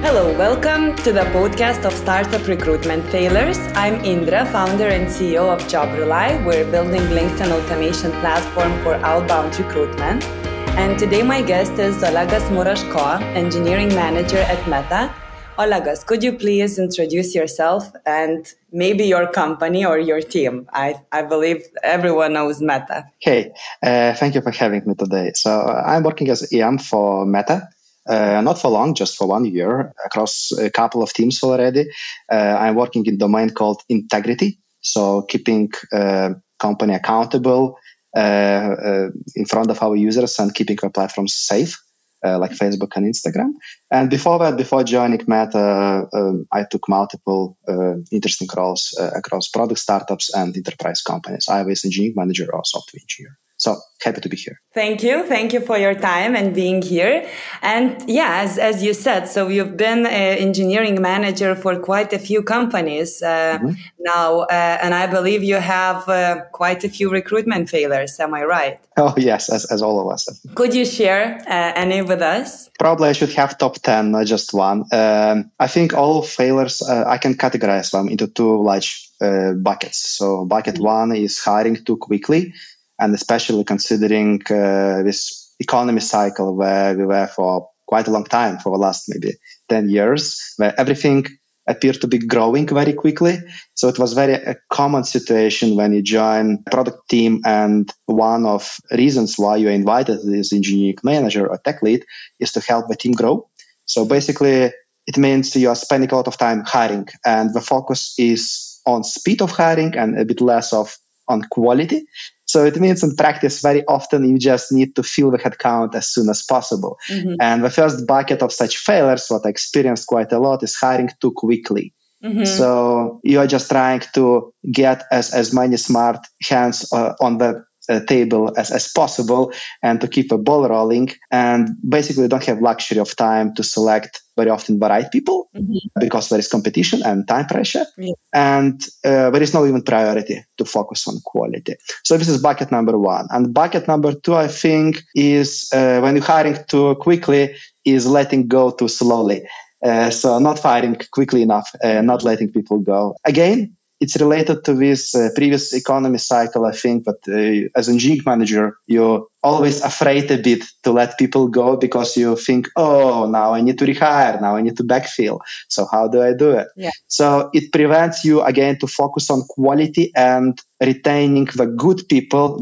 Hello, welcome to the podcast of Startup Recruitment Failures. I'm Indra, founder and CEO of JobRely. We're building LinkedIn automation platform for outbound recruitment. And today my guest is Olegas Murashko, engineering manager at Meta. Olegas, could you please introduce yourself and maybe your company or your team? I, I believe everyone knows Meta. Hey, uh, thank you for having me today. So uh, I'm working as EM for Meta. Uh, not for long, just for one year across a couple of teams already. Uh, I'm working in a domain called integrity. So keeping uh, company accountable uh, uh, in front of our users and keeping our platforms safe. Uh, like Facebook and Instagram. And before that, before joining Meta, I took multiple interesting roles across product startups and enterprise companies. I was engineering manager or software engineer. So happy to be here. Thank you. Thank you for your time and being here. And yeah, as, as you said, so you've been an engineering manager for quite a few companies uh, mm-hmm. now. Uh, and I believe you have uh, quite a few recruitment failures. Am I right? Oh, yes, as, as all of us. Could you share uh, any with us? Probably I should have top 10, not just one. Um, I think all failures, uh, I can categorize them into two large uh, buckets. So bucket mm-hmm. one is hiring too quickly and especially considering uh, this economy cycle where we were for quite a long time, for the last maybe 10 years, where everything appeared to be growing very quickly. So it was very a common situation when you join a product team and one of reasons why you're invited as engineering manager or tech lead is to help the team grow. So basically it means you are spending a lot of time hiring and the focus is on speed of hiring and a bit less of on quality. So it means in practice, very often you just need to fill the headcount as soon as possible. Mm-hmm. And the first bucket of such failures, what I experienced quite a lot, is hiring too quickly. Mm-hmm. So you are just trying to get as, as many smart hands uh, on the uh, table as, as possible and to keep a ball rolling. And basically, don't have luxury of time to select very often the right people mm-hmm. because there is competition and time pressure. Yeah. And uh, there is no even priority to focus on quality. So this is bucket number one. And bucket number two, I think, is uh, when you're hiring too quickly, is letting go too slowly. Uh, so not firing quickly enough, uh, not letting people go. Again, it's related to this uh, previous economy cycle, I think. But uh, as engineering manager, you're always afraid a bit to let people go because you think, oh, now I need to rehire, now I need to backfill. So how do I do it? Yeah. So it prevents you again to focus on quality and retaining the good people,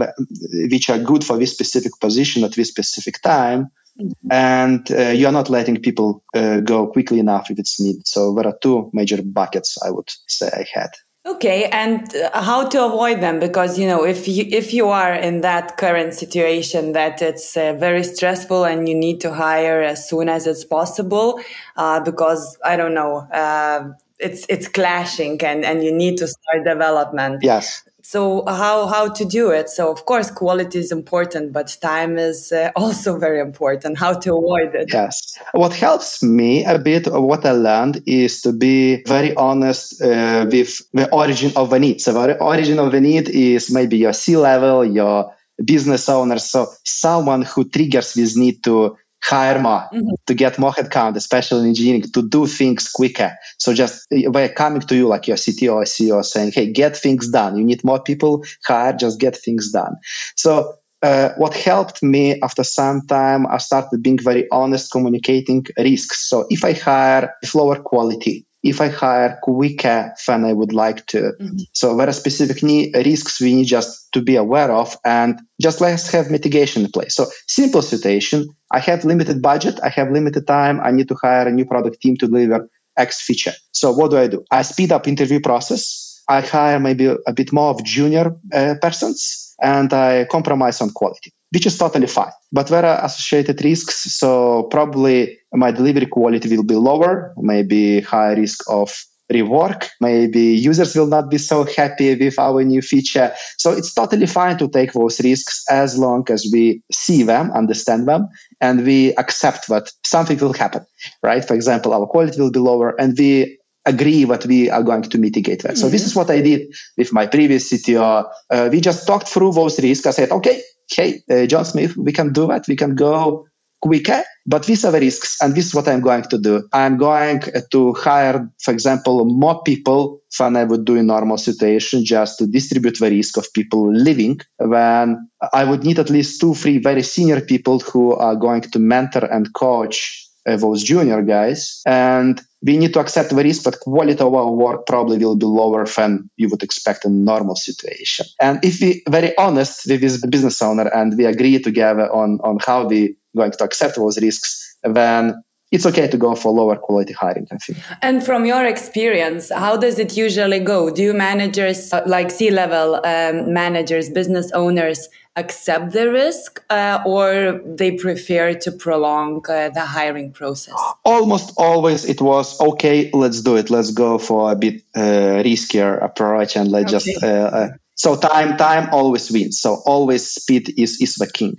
which are good for this specific position at this specific time. Mm-hmm. And uh, you are not letting people uh, go quickly enough if it's needed. So there are two major buckets I would say I had. Okay, and uh, how to avoid them? Because you know, if you if you are in that current situation that it's uh, very stressful and you need to hire as soon as it's possible, uh, because I don't know, uh, it's it's clashing and and you need to start development. Yes so how how to do it? So of course quality is important but time is uh, also very important how to avoid it. Yes. What helps me a bit of what i learned is to be very honest uh, with the origin of the need. So the origin of the need is maybe your c level your business owner so someone who triggers this need to hire more, mm-hmm. to get more headcount, especially in engineering, to do things quicker. So just by coming to you like your CTO or CEO saying, hey, get things done. You need more people, hire, just get things done. So uh, what helped me after some time, I started being very honest, communicating risks. So if I hire with lower quality, if I hire quicker than I would like to. Mm-hmm. So there are specific risks we need just to be aware of and just let's have mitigation in place. So simple situation, I have limited budget, I have limited time, I need to hire a new product team to deliver X feature. So what do I do? I speed up interview process. I hire maybe a bit more of junior uh, persons and I compromise on quality which is totally fine. But there are associated risks. So probably my delivery quality will be lower, maybe high risk of rework. Maybe users will not be so happy with our new feature. So it's totally fine to take those risks as long as we see them, understand them, and we accept that something will happen, right? For example, our quality will be lower and we agree that we are going to mitigate that. Mm-hmm. So this is what I did with my previous CTO. Uh, we just talked through those risks. I said, okay, hey, uh, John Smith, we can do that. We can go quicker, but these are the risks. And this is what I'm going to do. I'm going to hire, for example, more people than I would do in normal situation just to distribute the risk of people leaving when I would need at least two, three very senior people who are going to mentor and coach uh, those junior guys. And we need to accept the risk that quality of our work probably will be lower than you would expect in normal situation. And if we very honest with this business owner and we agree together on, on how we going to accept those risks, then it's okay to go for lower quality hiring, I think. And from your experience, how does it usually go? Do managers, like C level um, managers, business owners, accept the risk uh, or they prefer to prolong uh, the hiring process? Almost always it was okay, let's do it. Let's go for a bit uh, riskier approach and let's okay. just uh, uh, so time, time always wins. So always speed is, is the king.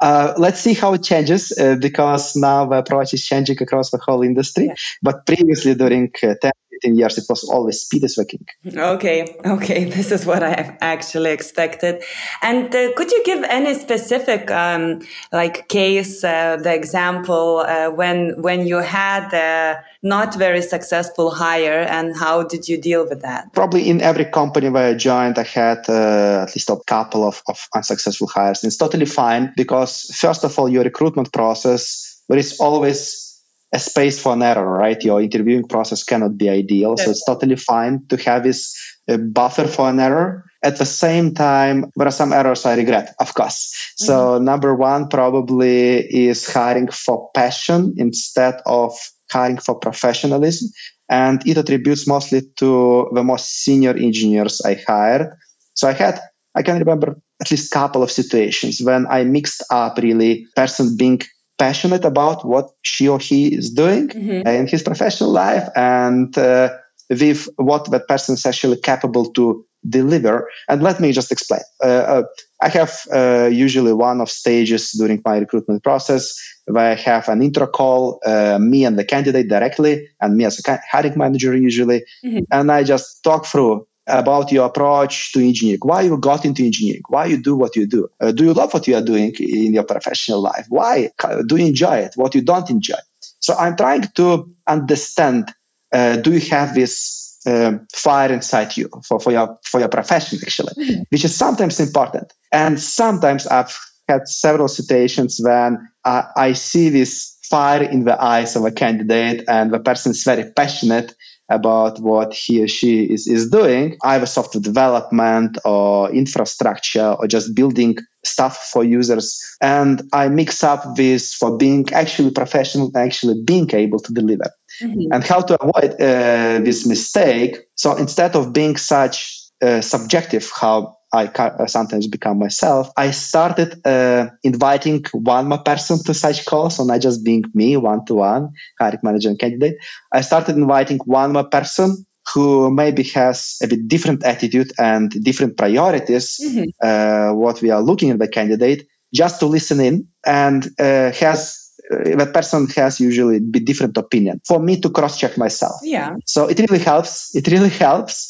Uh, let's see how it changes uh, because now the approach is changing across the whole industry. Yeah. But previously during uh, 10, 15 years, it was always speed is working. Okay. Okay. This is what I have actually expected. And uh, could you give any specific, um, like case, uh, the example, uh, when, when you had a not very successful hire and how did you deal with that? Probably in every company where I joined, I had uh, at least a couple of, of unsuccessful hires. And it's totally fine because, first of all, your recruitment process, there is always a space for an error, right? Your interviewing process cannot be ideal. So it's totally fine to have this uh, buffer for an error. At the same time, there are some errors I regret, of course. Mm-hmm. So number one probably is hiring for passion instead of hiring for professionalism. And it attributes mostly to the most senior engineers I hired so I had, I can remember at least a couple of situations when I mixed up really person being passionate about what she or he is doing mm-hmm. in his professional life and uh, with what that person is actually capable to deliver. And let me just explain. Uh, uh, I have uh, usually one of stages during my recruitment process where I have an intro call, uh, me and the candidate directly, and me as a hiring manager usually, mm-hmm. and I just talk through about your approach to engineering, why you got into engineering, why you do what you do. Uh, do you love what you are doing in your professional life? Why do you enjoy it? What you don't enjoy? So I'm trying to understand, uh, do you have this uh, fire inside you for, for your for your profession actually, mm-hmm. which is sometimes important. And sometimes I've had several situations when I see this fire in the eyes of a candidate and the person is very passionate about what he or she is, is doing, either software development or infrastructure or just building stuff for users. And I mix up this for being actually professional, actually being able to deliver. Mm-hmm. And how to avoid uh, this mistake. So instead of being such uh, subjective, how I uh, sometimes become myself. I started uh, inviting one more person to such calls, so not just being me one to one, hiring manager and candidate. I started inviting one more person who maybe has a bit different attitude and different priorities, mm-hmm. uh, what we are looking at the candidate, just to listen in and uh, has uh, that person has usually a bit different opinion for me to cross check myself yeah so it really helps it really helps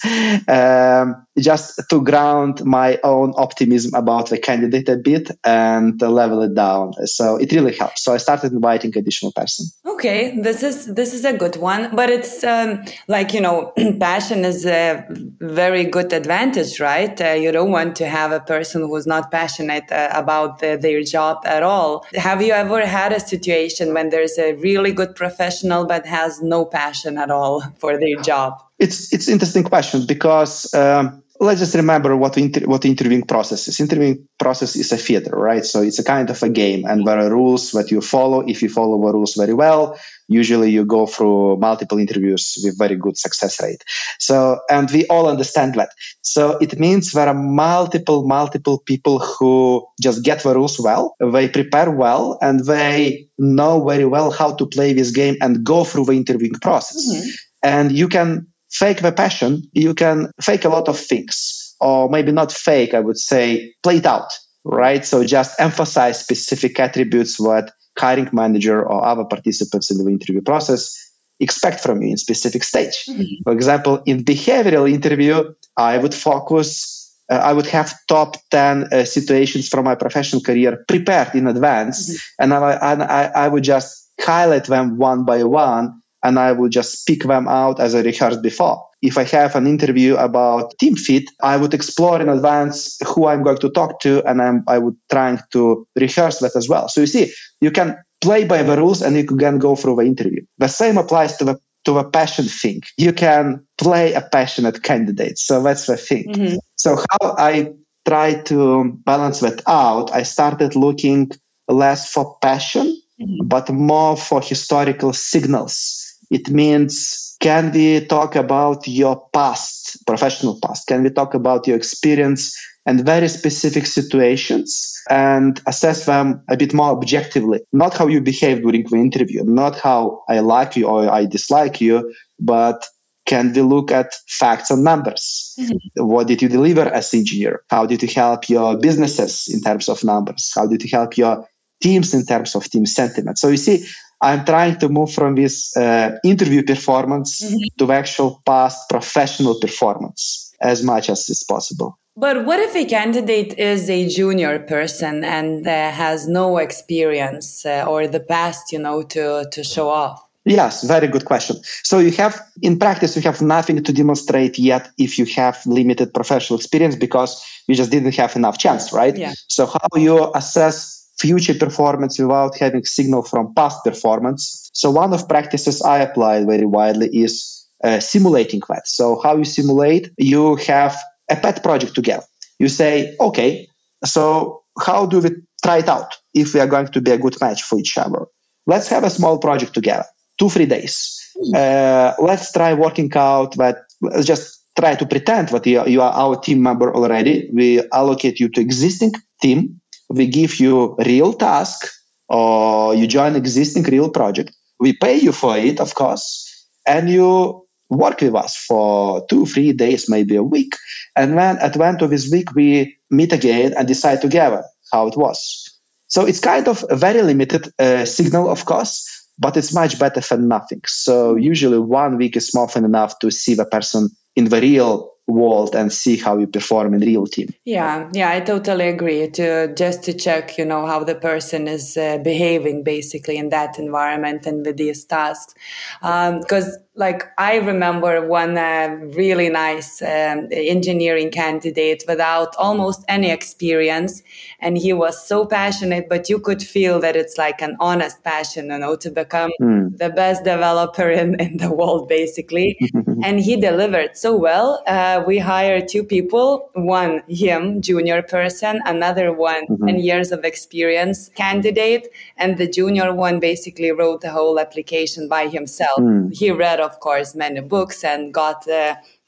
um, just to ground my own optimism about the candidate a bit and level it down. So it really helps. So i started inviting additional person. Okay this is this is a good one but it's um, like you know passion is a very good advantage right? Uh, you don't want to have a person who's not passionate uh, about the, their job at all. Have you ever had a situation when there's a really good professional but has no passion at all for their job it's it's interesting question because um, let's just remember what inter- what interviewing process is. Interviewing process is a theater, right? So it's a kind of a game, and there are rules that you follow. If you follow the rules very well, usually you go through multiple interviews with very good success rate. So, and we all understand that. So it means there are multiple, multiple people who just get the rules well, they prepare well, and they know very well how to play this game and go through the interviewing process. Mm-hmm. And you can fake the passion, you can fake a lot of things, or maybe not fake, I would say play it out, right? So just emphasize specific attributes what hiring manager or other participants in the interview process expect from you in specific stage. Mm-hmm. For example, in behavioral interview, I would focus uh, I would have top 10 uh, situations from my professional career prepared in advance. Mm-hmm. And, I, and I, I would just highlight them one by one and I would just pick them out as I rehearsed before. If I have an interview about team fit, I would explore in advance who I'm going to talk to and I'm, I would trying to rehearse that as well. So you see, you can play by the rules and you can go through the interview. The same applies to the to a passion thing. You can play a passionate candidate. So that's the thing. Mm-hmm. So how I try to balance that out, I started looking less for passion, mm-hmm. but more for historical signals. It means can we talk about your past, professional past? Can we talk about your experience and very specific situations and assess them a bit more objectively? Not how you behave during the interview, not how I like you or I dislike you, but can we look at facts and numbers? Mm-hmm. What did you deliver as engineer? How did you help your businesses in terms of numbers? How did you help your teams in terms of team sentiment? So you see, I'm trying to move from this uh, interview performance mm-hmm. to actual past professional performance as much as is possible. But what if a candidate is a junior person and uh, has no experience uh, or the past, you know, to, to show off? Yes, very good question. So you have, in practice, you have nothing to demonstrate yet if you have limited professional experience because you just didn't have enough chance, right? Yeah. So how you assess future performance without having signal from past performance. So one of practices I apply very widely is uh, simulating that. So how you simulate, you have a pet project together. You say, okay, so how do we try it out if we are going to be a good match for each other? Let's have a small project together, two, three days. Hmm. Uh, let's try working out that, let's just try to pretend that you are, you are our team member already. We allocate you to existing team we give you real task or you join existing real project. We pay you for it, of course, and you work with us for two, three days, maybe a week. And then at the end of this week, we meet again and decide together how it was. So it's kind of a very limited uh, signal, of course, but it's much better than nothing. So usually one week is more than enough to see the person in the real world and see how you perform in real team. Yeah yeah i totally agree. To just to check you know how the person is uh, behaving basically in that environment and with these tasks. Because um, like I remember one uh, really nice um, engineering candidate without almost any experience, and he was so passionate, but you could feel that it's like an honest passion, you know, to become mm. the best developer in, in the world, basically. and he delivered so well. Uh, we hired two people: one him, junior person, another one mm-hmm. 10 years of experience candidate, and the junior one basically wrote the whole application by himself. Mm. He read of course, many books and got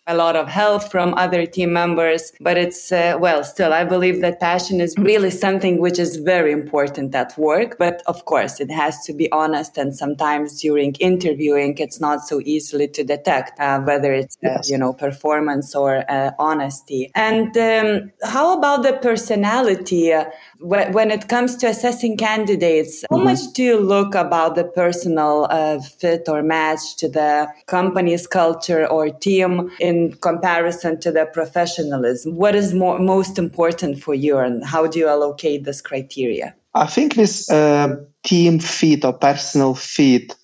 a lot of help from other team members. But it's, uh, well, still, I believe that passion is really something which is very important at work. But of course, it has to be honest. And sometimes during interviewing, it's not so easily to detect uh, whether it's, uh, yes. you know, performance or uh, honesty. And um, how about the personality? Uh, when it comes to assessing candidates, how mm-hmm. much do you look about the personal uh, fit or match to the company's culture or team in comparison to the professionalism? What is more, most important for you, and how do you allocate this criteria? I think this uh, team fit or personal fit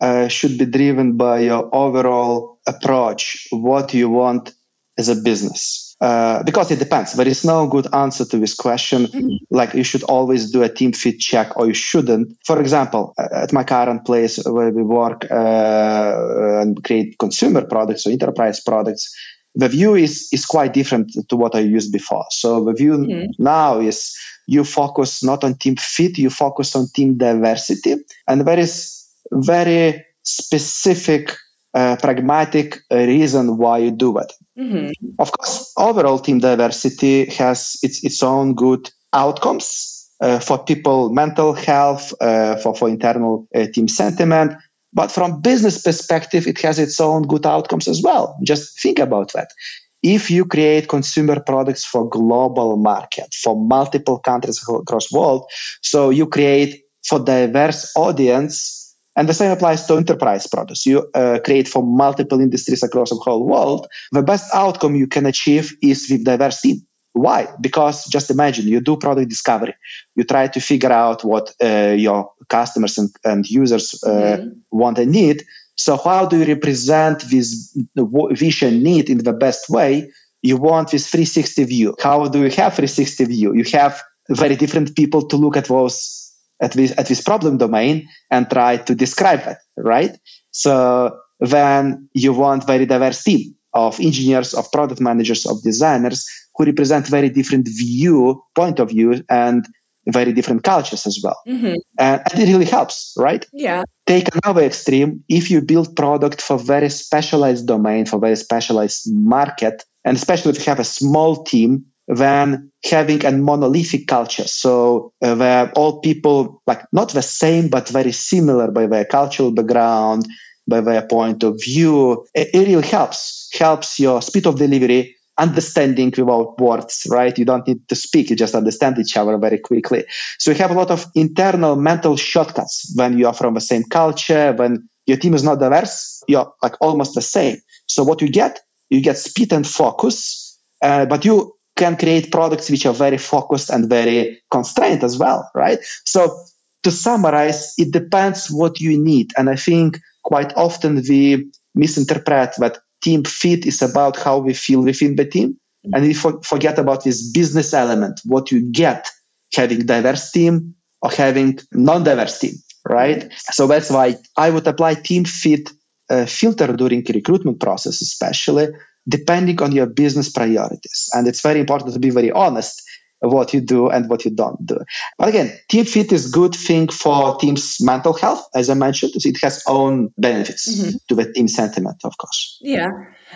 uh, should be driven by your overall approach, what you want as a business uh, because it depends. There is no good answer to this question. Mm-hmm. Like you should always do a team fit check or you shouldn't. For example, uh, at my current place where we work uh, and create consumer products or enterprise products, the view is, is quite different to what I used before. So the view mm-hmm. now is you focus not on team fit, you focus on team diversity. And there is very specific uh, pragmatic reason why you do it. Mm-hmm. Of course, overall team diversity has its its own good outcomes uh, for people, mental health, uh, for for internal uh, team sentiment. But from business perspective, it has its own good outcomes as well. Just think about that. If you create consumer products for global market, for multiple countries across world, so you create for diverse audience and the same applies to enterprise products. You uh, create for multiple industries across the whole world. The best outcome you can achieve is with diverse team, Why? Because just imagine you do product discovery, you try to figure out what uh, your customers and, and users uh, mm-hmm. want and need. So, how do you represent this vision need in the best way? You want this 360 view. How do you have 360 view? You have very different people to look at those at this at this problem domain and try to describe it, right? So then you want very diverse team of engineers, of product managers, of designers who represent very different view, point of view, and very different cultures as well. Mm-hmm. And, and, it really helps, right? Yeah. Take another extreme. If you build product for very specialized domain, for very specialized market, and especially if you have a small team, then having a monolithic culture. So uh, where all people like not the same, but very similar by their cultural background, by their point of view, it, it really helps. Helps your speed of delivery, understanding without words, right? You don't need to speak, you just understand each other very quickly. So you have a lot of internal mental shortcuts when you are from the same culture, when your team is not diverse, you're like almost the same. So what you get, you get speed and focus, uh, but you can create products which are very focused and very constrained as well, right? So to summarize, it depends what you need. And I think quite often we misinterpret that team fit is about how we feel within the team. And we for- forget about this business element, what you get having diverse team or having non-diverse team, right? So that's why I would apply team fit uh, filter during recruitment process, especially depending on your business priorities. And it's very important to be very honest what you do and what you don't do. But again, team fit is good thing for team's mental health, as I mentioned. It has own benefits mm-hmm. to the team sentiment, of course. Yeah.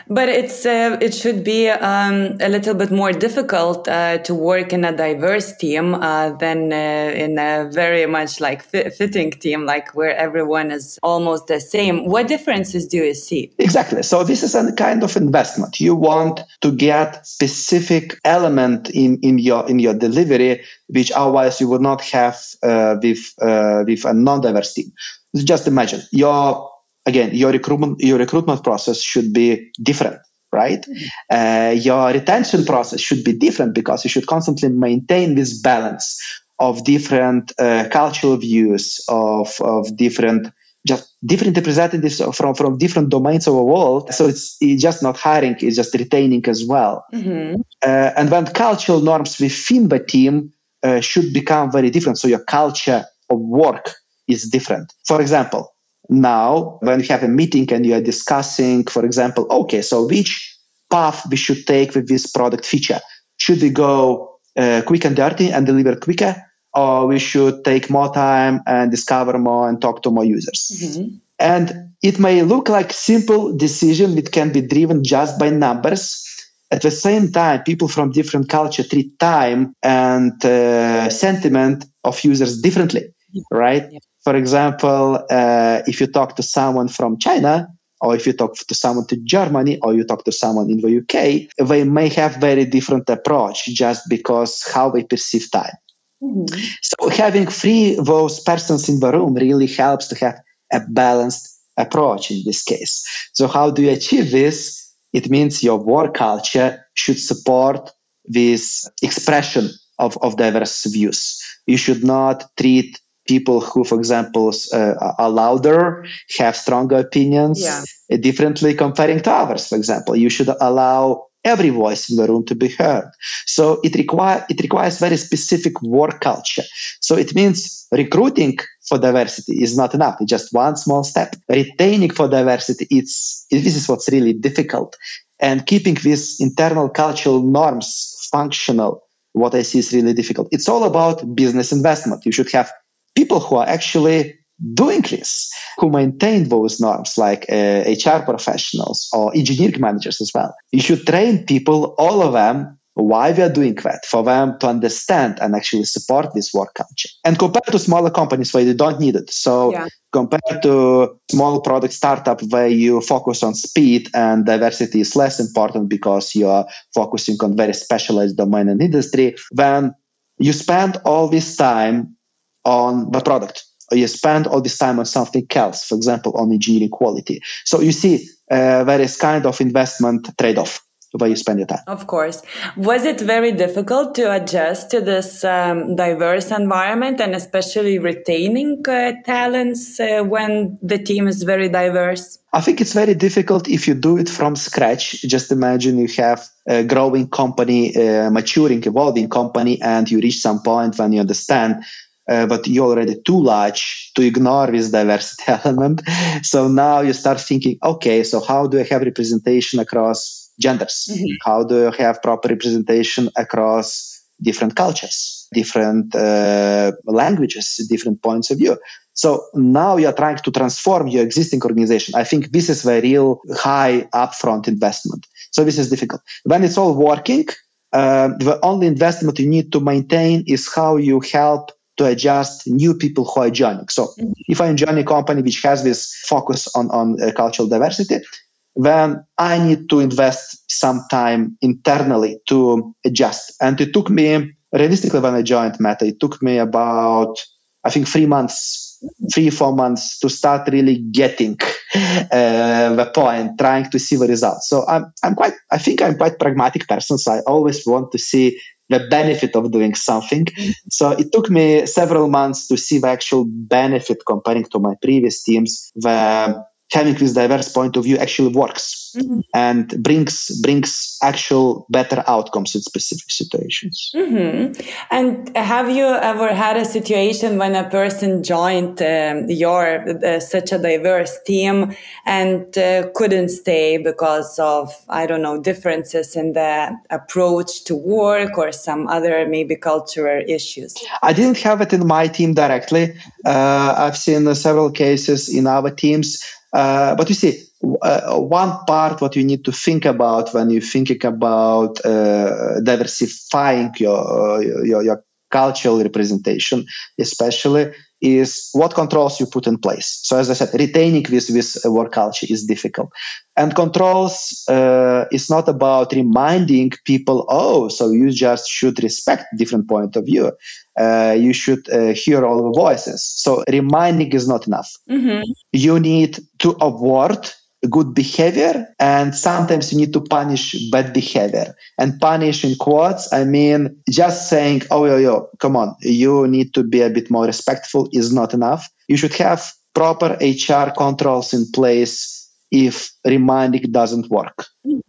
But it's uh, it should be um, a little bit more difficult uh, to work in a diverse team uh, than uh, in a very much like fitting team, like where everyone is almost the same. What differences do you see? Exactly. So this is a kind of investment. You want to get specific element in in your in your delivery, which otherwise you would not have uh, with uh, with a non-diverse team. Just imagine your again your recruitment your recruitment process should be different right mm-hmm. uh, your retention process should be different because you should constantly maintain this balance of different uh, cultural views of, of different just different representatives from, from different domains of the world. So it's, it's just not hiring, it's just retaining as well. Mm-hmm. Uh, and when cultural norms within the team uh, should become very different. So your culture of work is different. For example, now when you have a meeting and you are discussing, for example, okay, so which path we should take with this product feature? Should we go uh, quick and dirty and deliver quicker? Or we should take more time and discover more and talk to more users? Mm-hmm. And it may look like simple decision that can be driven just by numbers. At the same time, people from different culture treat time and uh, sentiment of users differently, yeah. right? Yeah. For example, uh, if you talk to someone from China, or if you talk to someone to Germany, or you talk to someone in the UK, they may have very different approach just because how they perceive time. Mm-hmm. So having three those persons in the room really helps to have a balanced approach in this case. So how do you achieve this? It means your work culture should support this expression of, of diverse views. You should not treat people who, for example, uh, are louder, have stronger opinions yeah. differently comparing to others. For example, you should allow every voice in the room to be heard. So it require it requires very specific work culture. So it means recruiting for diversity is not enough. It's just one small step. Retaining for diversity, it's this is what's really difficult. And keeping these internal cultural norms functional, what I see is really difficult. It's all about business investment. You should have people who are actually doing this, who maintain those norms, like uh, HR professionals or engineering managers as well. You should train people, all of them, why we are doing that, for them to understand and actually support this work culture. And compared to smaller companies where you don't need it. So yeah. compared to small product startup where you focus on speed and diversity is less important because you are focusing on very specialized domain and industry, then you spend all this time on the product or you spend all this time on something else, for example, on engineering quality. So you see, uh, there is kind of investment trade-off where you spend your time. Of course. Was it very difficult to adjust to this um, diverse environment and especially retaining uh, talents uh, when the team is very diverse? I think it's very difficult if you do it from scratch. Just imagine you have a growing company, a maturing, evolving company, and you reach some point when you understand uh, but you're already too large to ignore this diversity element. So now you start thinking, okay, so how do I have representation across genders? Mm-hmm. How do I have proper representation across different cultures, different uh, languages, different points of view? So now you're trying to transform your existing organization. I think this is a real high upfront investment. So this is difficult. When it's all working, uh, the only investment you need to maintain is how you help to adjust new people who are joining. So if I'm joining a company which has this focus on, on uh, cultural diversity, then I need to invest some time internally to adjust. And it took me, realistically, when I joined Meta, it took me about, I think, three months, three, four months to start really getting uh, the point, trying to see the results. So I'm, I'm quite, I think I'm quite pragmatic person. So I always want to see the benefit of doing something. Mm-hmm. So it took me several months to see the actual benefit comparing to my previous teams. The having this diverse point of view actually works mm-hmm. and brings brings actual better outcomes in specific situations. Mm-hmm. And have you ever had a situation when a person joined um, your uh, such a diverse team and uh, couldn't stay because of I don't know differences in the approach to work or some other maybe cultural issues? I didn't have it in my team directly. Uh, I've seen several cases in our teams uh, but you see, uh, one part what you need to think about when you're thinking about uh, diversifying your, your, your cultural representation, especially, is what controls you put in place. So, as I said, retaining this this work culture is difficult, and controls uh, is not about reminding people, oh, so you just should respect different point of view. Uh, you should uh, hear all the voices. So, reminding is not enough. Mm-hmm. You need to award good behavior and sometimes you need to punish bad behavior. And punish in quotes i mean just saying oh yo yo come on you need to be a bit more respectful is not enough. You should have proper hr controls in place if reminding doesn't work.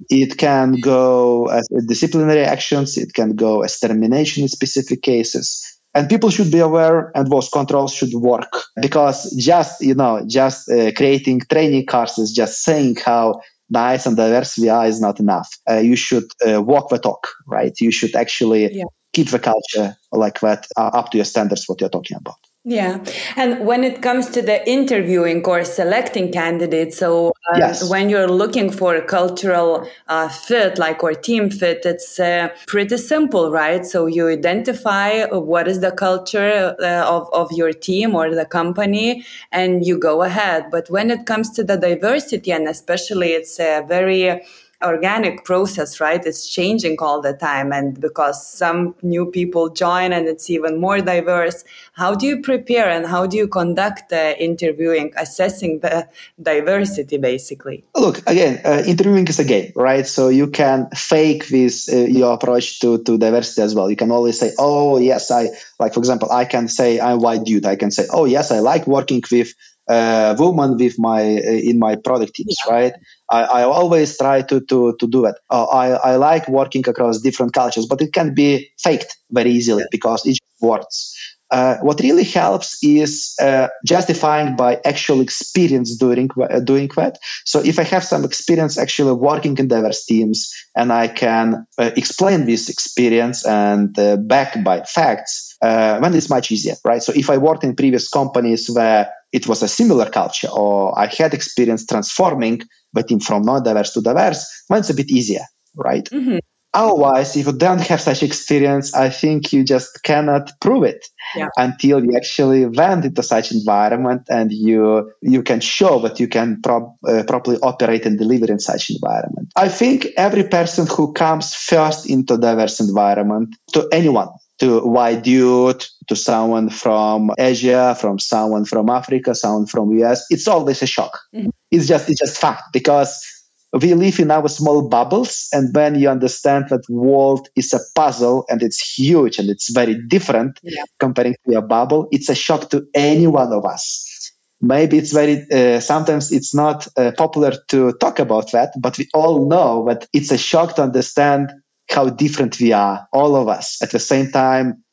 It can go as disciplinary actions it can go as termination in specific cases and people should be aware and those controls should work. Because just you know just uh, creating training courses just saying how nice and diverse we are is not enough. Uh, you should uh, walk the talk right? You should actually yeah. keep the culture like that uh, up to your standards what you're talking about yeah. And when it comes to the interviewing or selecting candidates, so uh, yes. when you're looking for a cultural uh, fit, like or team fit, it's uh, pretty simple, right? So you identify what is the culture uh, of, of your team or the company and you go ahead. But when it comes to the diversity, and especially it's a very organic process, right? It's changing all the time. And because some new people join and it's even more diverse, how do you prepare and how do you conduct the interviewing, assessing the diversity basically? Look, again, uh, interviewing is a game, right? So you can fake this, uh, your approach to, to diversity as well. You can always say, oh, yes, I, like, for example, I can say I'm white dude. I can say, oh, yes, I like working with uh, woman with my uh, in my product teams, yeah. right? I, I, always try to to to do it. Uh, I I like working across different cultures, but it can be faked very easily yeah. because it works. Uh, what really helps is uh, justifying by actual experience doing uh, doing that. So if I have some experience actually working in diverse teams and I can uh, explain this experience and uh, back by facts, then it's much easier, right? So if I worked in previous companies where it was a similar culture or I had experience transforming the team from non-diverse to diverse, then it's a bit easier, right? Mm-hmm. Otherwise, if you don't have such experience, I think you just cannot prove it yeah. until you actually went into such environment and you you can show that you can pro- uh, properly operate and deliver in such environment. I think every person who comes first into diverse environment, to anyone, to white dude, to someone from Asia, from someone from Africa, someone from US, it's always a shock. Mm-hmm. It's just it's just fact because we live in our small bubbles and when you understand that world is a puzzle and it's huge and it's very different yeah. comparing to a bubble it's a shock to any one of us maybe it's very uh, sometimes it's not uh, popular to talk about that but we all know that it's a shock to understand how different we are all of us at the same time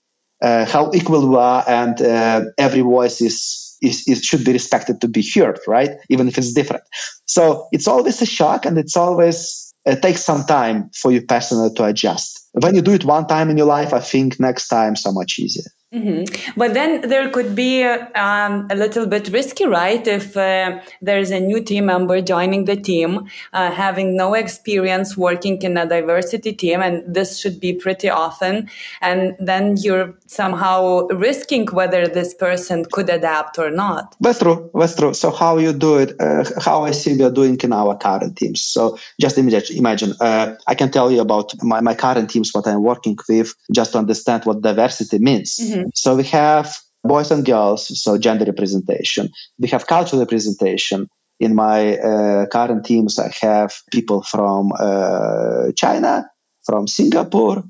uh, how equal we are and uh, every voice is is, is should be respected to be heard, right? Even if it's different. So it's always a shock, and it's always it takes some time for you personally to adjust. When you do it one time in your life, I think next time so much easier. Mm-hmm. But then there could be um, a little bit risky, right? If uh, there's a new team member joining the team, uh, having no experience working in a diversity team, and this should be pretty often, and then you're somehow risking whether this person could adapt or not. That's true. That's true. So how you do it? Uh, how I see we are doing in our current teams. So just imagine. Imagine. Uh, I can tell you about my, my current teams, what I'm working with, just to understand what diversity means. Mm-hmm. Mm-hmm. So we have boys and girls, so gender representation. We have cultural representation. In my uh, current teams, I have people from uh, China, from Singapore,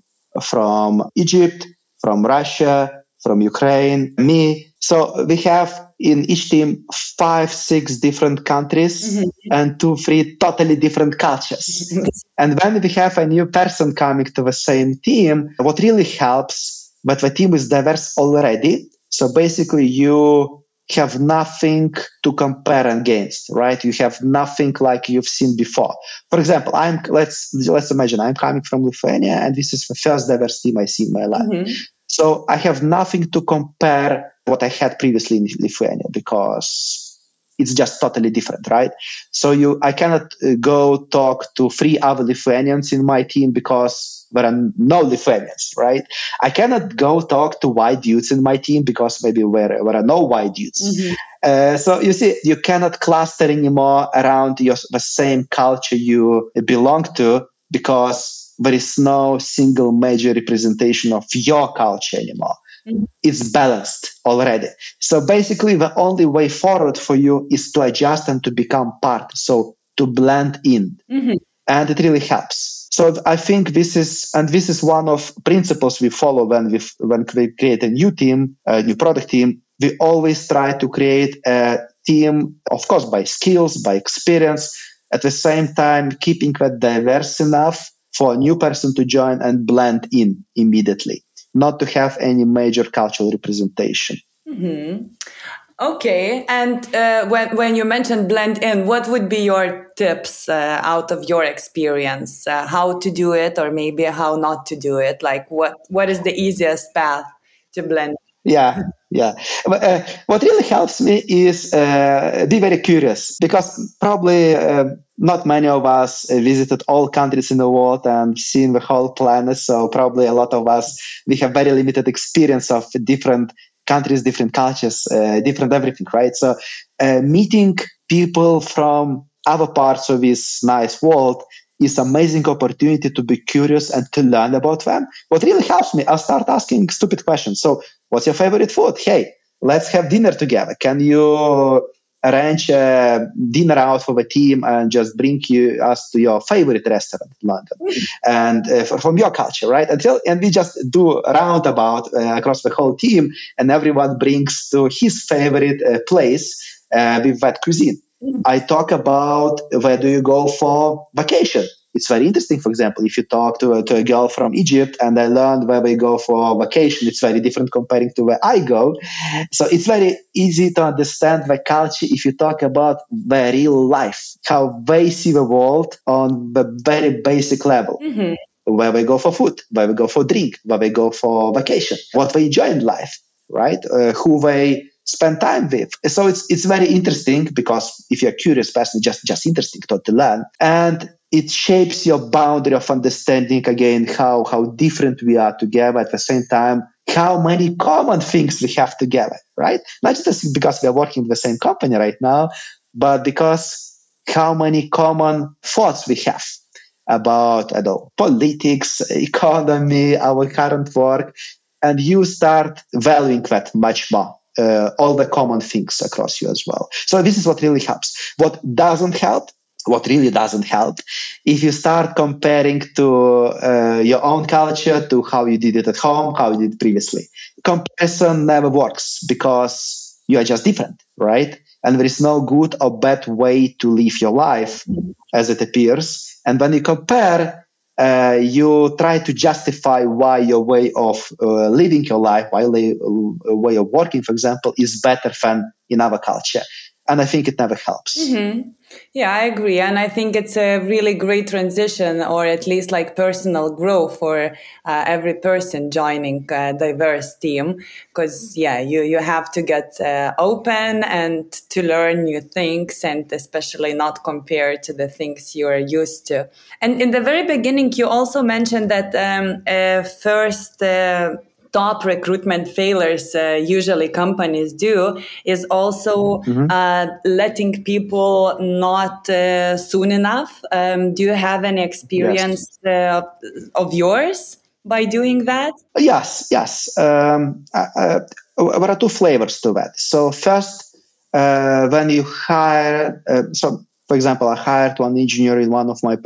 from Egypt, from Russia, from Ukraine, me. So we have in each team five, six different countries mm-hmm. and two, three totally different cultures. and when we have a new person coming to the same team, what really helps but the team is diverse already. So basically, you have nothing to compare against, right? You have nothing like you've seen before. For example, I'm let's let's imagine I'm coming from Lithuania, and this is the first diverse team I see in my life. Mm-hmm. So I have nothing to compare what I had previously in Lithuania because it's just totally different, right? So you, I cannot uh, go talk to three other Lithuanians in my team because there are no Lithuanians, right? I cannot go talk to white dudes in my team because maybe there, there are no white dudes. Mm-hmm. Uh, so you see, you cannot cluster anymore around your, the same culture you belong to because there is no single major representation of your culture anymore. Mm-hmm. It's balanced already. So basically, the only way forward for you is to adjust and to become part. So to blend in. Mm-hmm. And it really helps. So I think this is, and this is one of principles we follow when we when we create a new team, a new product team. We always try to create a team, of course, by skills, by experience. At the same time, keeping that diverse enough for a new person to join and blend in immediately, not to have any major cultural representation. Mm-hmm. Okay, and uh, when when you mentioned blend in, what would be your tips uh, out of your experience? Uh, how to do it, or maybe how not to do it? Like what what is the easiest path to blend? Yeah, yeah. Uh, what really helps me is uh, be very curious because probably uh, not many of us visited all countries in the world and seen the whole planet. So probably a lot of us we have very limited experience of different countries, different cultures, uh, different everything, right? So uh, meeting people from other parts of this nice world is amazing opportunity to be curious and to learn about them. What really helps me, I start asking stupid questions. So, what's your favorite food? Hey, let's have dinner together. Can you arrange a dinner out for the team and just bring you us to your favorite restaurant in London and uh, from your culture, right? Until and we just do a roundabout uh, across the whole team, and everyone brings to his favorite uh, place uh, with that cuisine. Mm-hmm. I talk about where do you go for vacation it's very interesting. For example, if you talk to a, to a girl from Egypt and I learned where we go for vacation, it's very different comparing to where I go. So it's very easy to understand the culture if you talk about the real life, how they see the world on the very basic level. Mm-hmm. Where we go for food, where we go for drink, where we go for vacation, what they enjoy in life, right? Uh, who they spend time with. So it's it's very interesting because if you're a curious person, just just interesting to, to learn. And it shapes your boundary of understanding again how how different we are together at the same time how many common things we have together right? Not just because we are working with the same company right now but because how many common thoughts we have about I know, politics economy our current work and you start valuing that much more uh, all the common things across you as well. So this is what really helps. What doesn't help what really doesn't help. If you start comparing to uh, your own culture to how you did it at home, how you did previously, comparison never works because you are just different, right? And there is no good or bad way to live your life as it appears. And when you compare, uh, you try to justify why your way of uh, living your life, why your way of working, for example, is better than in our culture and I think it never helps. Mm-hmm. Yeah, I agree. And I think it's a really great transition or at least like personal growth for uh, every person joining a diverse team. Because, yeah, you, you have to get uh, open and to learn new things and especially not compare to the things you're used to. And in the very beginning, you also mentioned that um, uh, first uh, top recruitment failures uh, usually companies do is also mm-hmm. uh, letting people not uh, soon enough. Um, do you have any experience yes. Uh, of yours by doing that? Yes, yes. Um, uh, uh, there are two flavors to that. So first, when you hire, so for example, I hired one engineer in one of my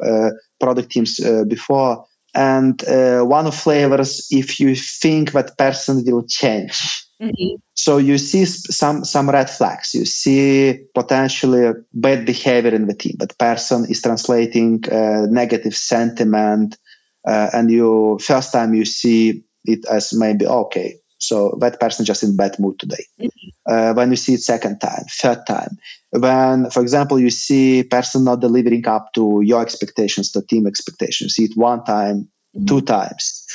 product teams before and uh, one of flavors if you think that person will change. Mm-hmm. so you see some some red flags. You see potentially bad behavior in the team. That person is translating uh, negative sentiment uh, and you first time you see it as maybe okay so that person just in bad mood today. Mm-hmm. Uh, when you see it second time, third time, when, for example, you see person not delivering up to your expectations, to team expectations, you see it one time, mm-hmm. two times,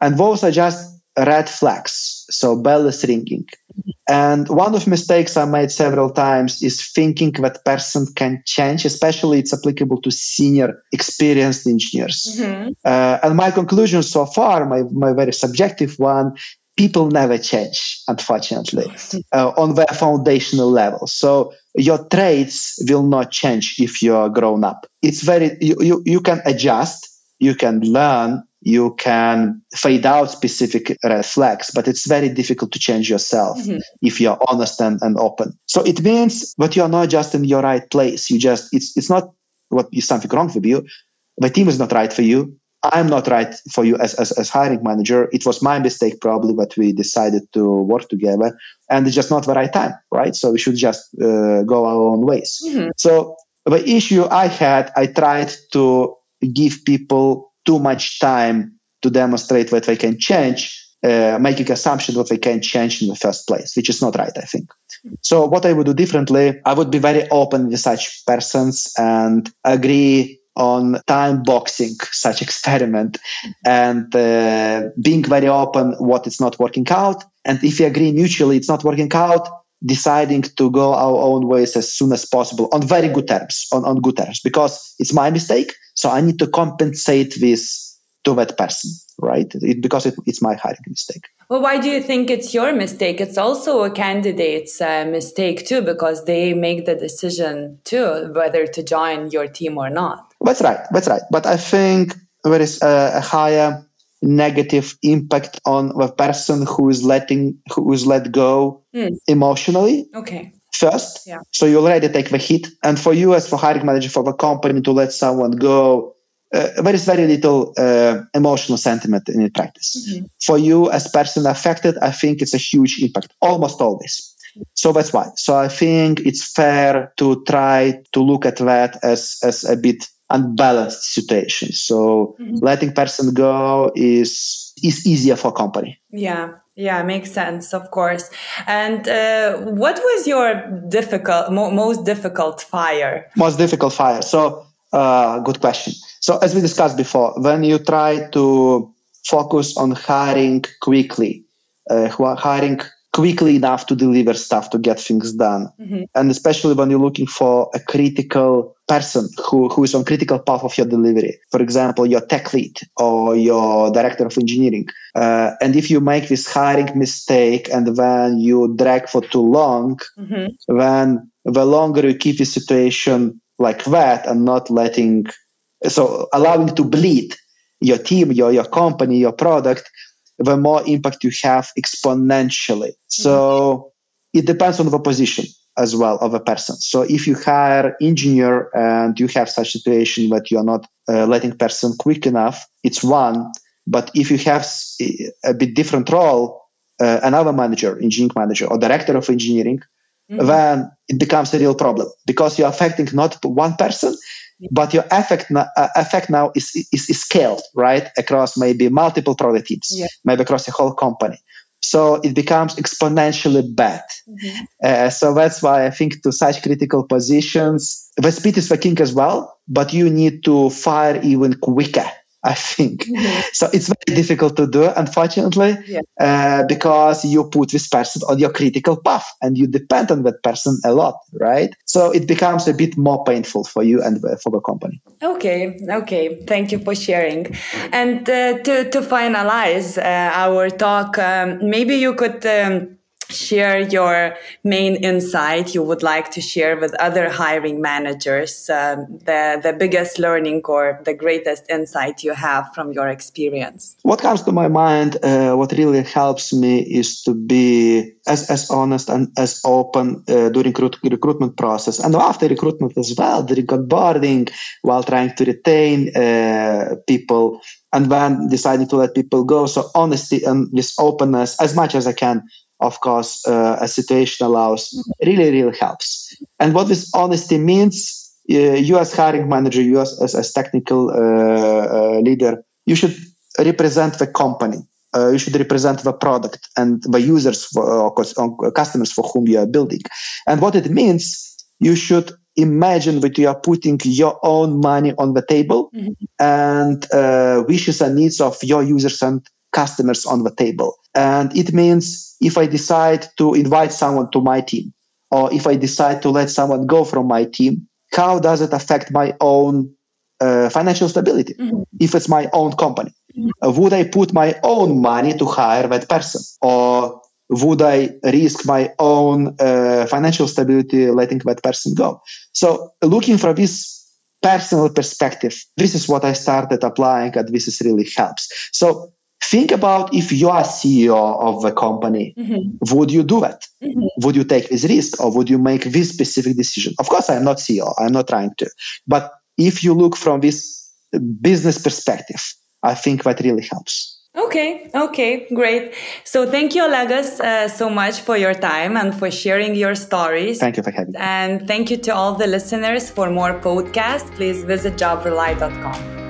and those are just red flags. So bell is ringing. Mm-hmm. And one of mistakes I made several times is thinking that person can change, especially it's applicable to senior experienced engineers. Mm-hmm. Uh, and my conclusion so far, my, my very subjective one, people never change, unfortunately, uh, on their foundational level. So your traits will not change if you're grown up. It's very, you, you, you can adjust, you can learn, you can fade out specific red flags, but it's very difficult to change yourself mm-hmm. if you're honest and, and open. So it means that you're not just in your right place. You just, it's, it's not what is something wrong with you. The team is not right for you I'm not right for you as, as, as hiring manager. It was my mistake probably, but we decided to work together and it's just not the right time, right? So we should just uh, go our own ways. Mm-hmm. So the issue I had, I tried to give people too much time to demonstrate that they can change, uh, making assumption that they can change in the first place, which is not right, I think. So what I would do differently, I would be very open with such persons and agree on time boxing such experiment and uh, being very open what is not working out. And if we agree mutually it's not working out deciding to go our own ways as soon as possible on very good terms on, on good terms because it's my mistake so i need to compensate this to that person right? It, because it, it's my hiring mistake. Well why do you think it's your mistake? It's also a candidate's uh, mistake too because they make the decision too whether to join your team or not that's right that's right but i think there is a, a higher negative impact on the person who is letting who is let go mm. emotionally okay first yeah. so you already take the hit and for you as for hiring manager for the company to let someone go uh, there is very little uh, emotional sentiment in practice. Mm-hmm. For you as person affected, I think it's a huge impact, almost always. So that's why. So I think it's fair to try to look at that as, as a bit unbalanced situation. So mm-hmm. letting person go is is easier for company. Yeah. Yeah, makes sense, of course. And uh, what was your difficult, mo- most difficult fire? Most difficult fire. So, uh, good question. So as we discussed before, when you try to focus on hiring quickly, uh, hiring quickly enough to deliver stuff to get things done, mm-hmm. and especially when you're looking for a critical person who, who is on critical path of your delivery, for example, your tech lead or your director of engineering. Uh, and if you make this hiring mistake and then you drag for too long, mm-hmm. then the longer you keep the situation like that and not letting so allowing to bleed your team, your, your company, your product, the more impact you have exponentially. So mm-hmm. it depends on the position. as well of a person. So if you hire engineer and you have such situation that you're not uh, letting person quick enough, it's one. But if you have a bit different role, uh, another manager, engineering manager or director of engineering, mm-hmm. then it becomes a real problem because you're affecting not one person, but your effect uh, effect now is, is, is scaled right across maybe multiple product teams, yeah. maybe across the whole company so it becomes exponentially bad. Mm-hmm. Uh, so that's why I think to such critical positions, the speed is the king as well, but you need to fire even quicker I think. Mm-hmm. So it's very difficult to do, unfortunately, yeah. uh, because you put this person on your critical path and you depend on that person a lot, right? So it becomes a bit more painful for you and for the company. Okay, okay. Thank you for sharing. And uh, to, to finalize uh, our talk, um, maybe you could. Um, share your main insight you would like to share with other hiring managers um, the, the biggest learning or the greatest insight you have from your experience? What comes to my mind uh, what really helps me is to be as, as honest and as open uh, during recruit, recruitment process. And after recruitment as well during onboarding while trying to retain uh, people and then deciding to let people go. So honesty and this openness as much as i can of course, uh, a situation allows, really, really helps. And what this honesty means, uh, you as hiring manager, you as, as, as technical uh, uh leader, you should represent the company. Uh, you should represent the product and the users, for, uh, customers for whom you are building. And what it means, you should imagine that you are putting your own money on the table mm-hmm. and wishes and needs of your users and customers on the table. And it means if I decide to invite someone to my team, or if I decide to let someone go from my team, how does it affect my own uh, financial stability mm-hmm. if it's my own company? Mm-hmm. Uh, would I put my own money to hire that person? Or would I risk my own uh, financial stability letting that person go? So, looking from this personal perspective, this is what I started applying, and this is really helps. So, think about if you are CEO of a company, mm-hmm. would you do it? Mm-hmm. Would you take this risk or would you make this specific decision? Of course, I'm not CEO. I'm not trying to. But if you look from this business perspective, I think that really helps. Okay, okay, great. So thank you, Olegas, uh, so much for your time and for sharing your stories. Thank you for having me. And thank you to all the listeners. For more podcasts, please visit jobrely.com.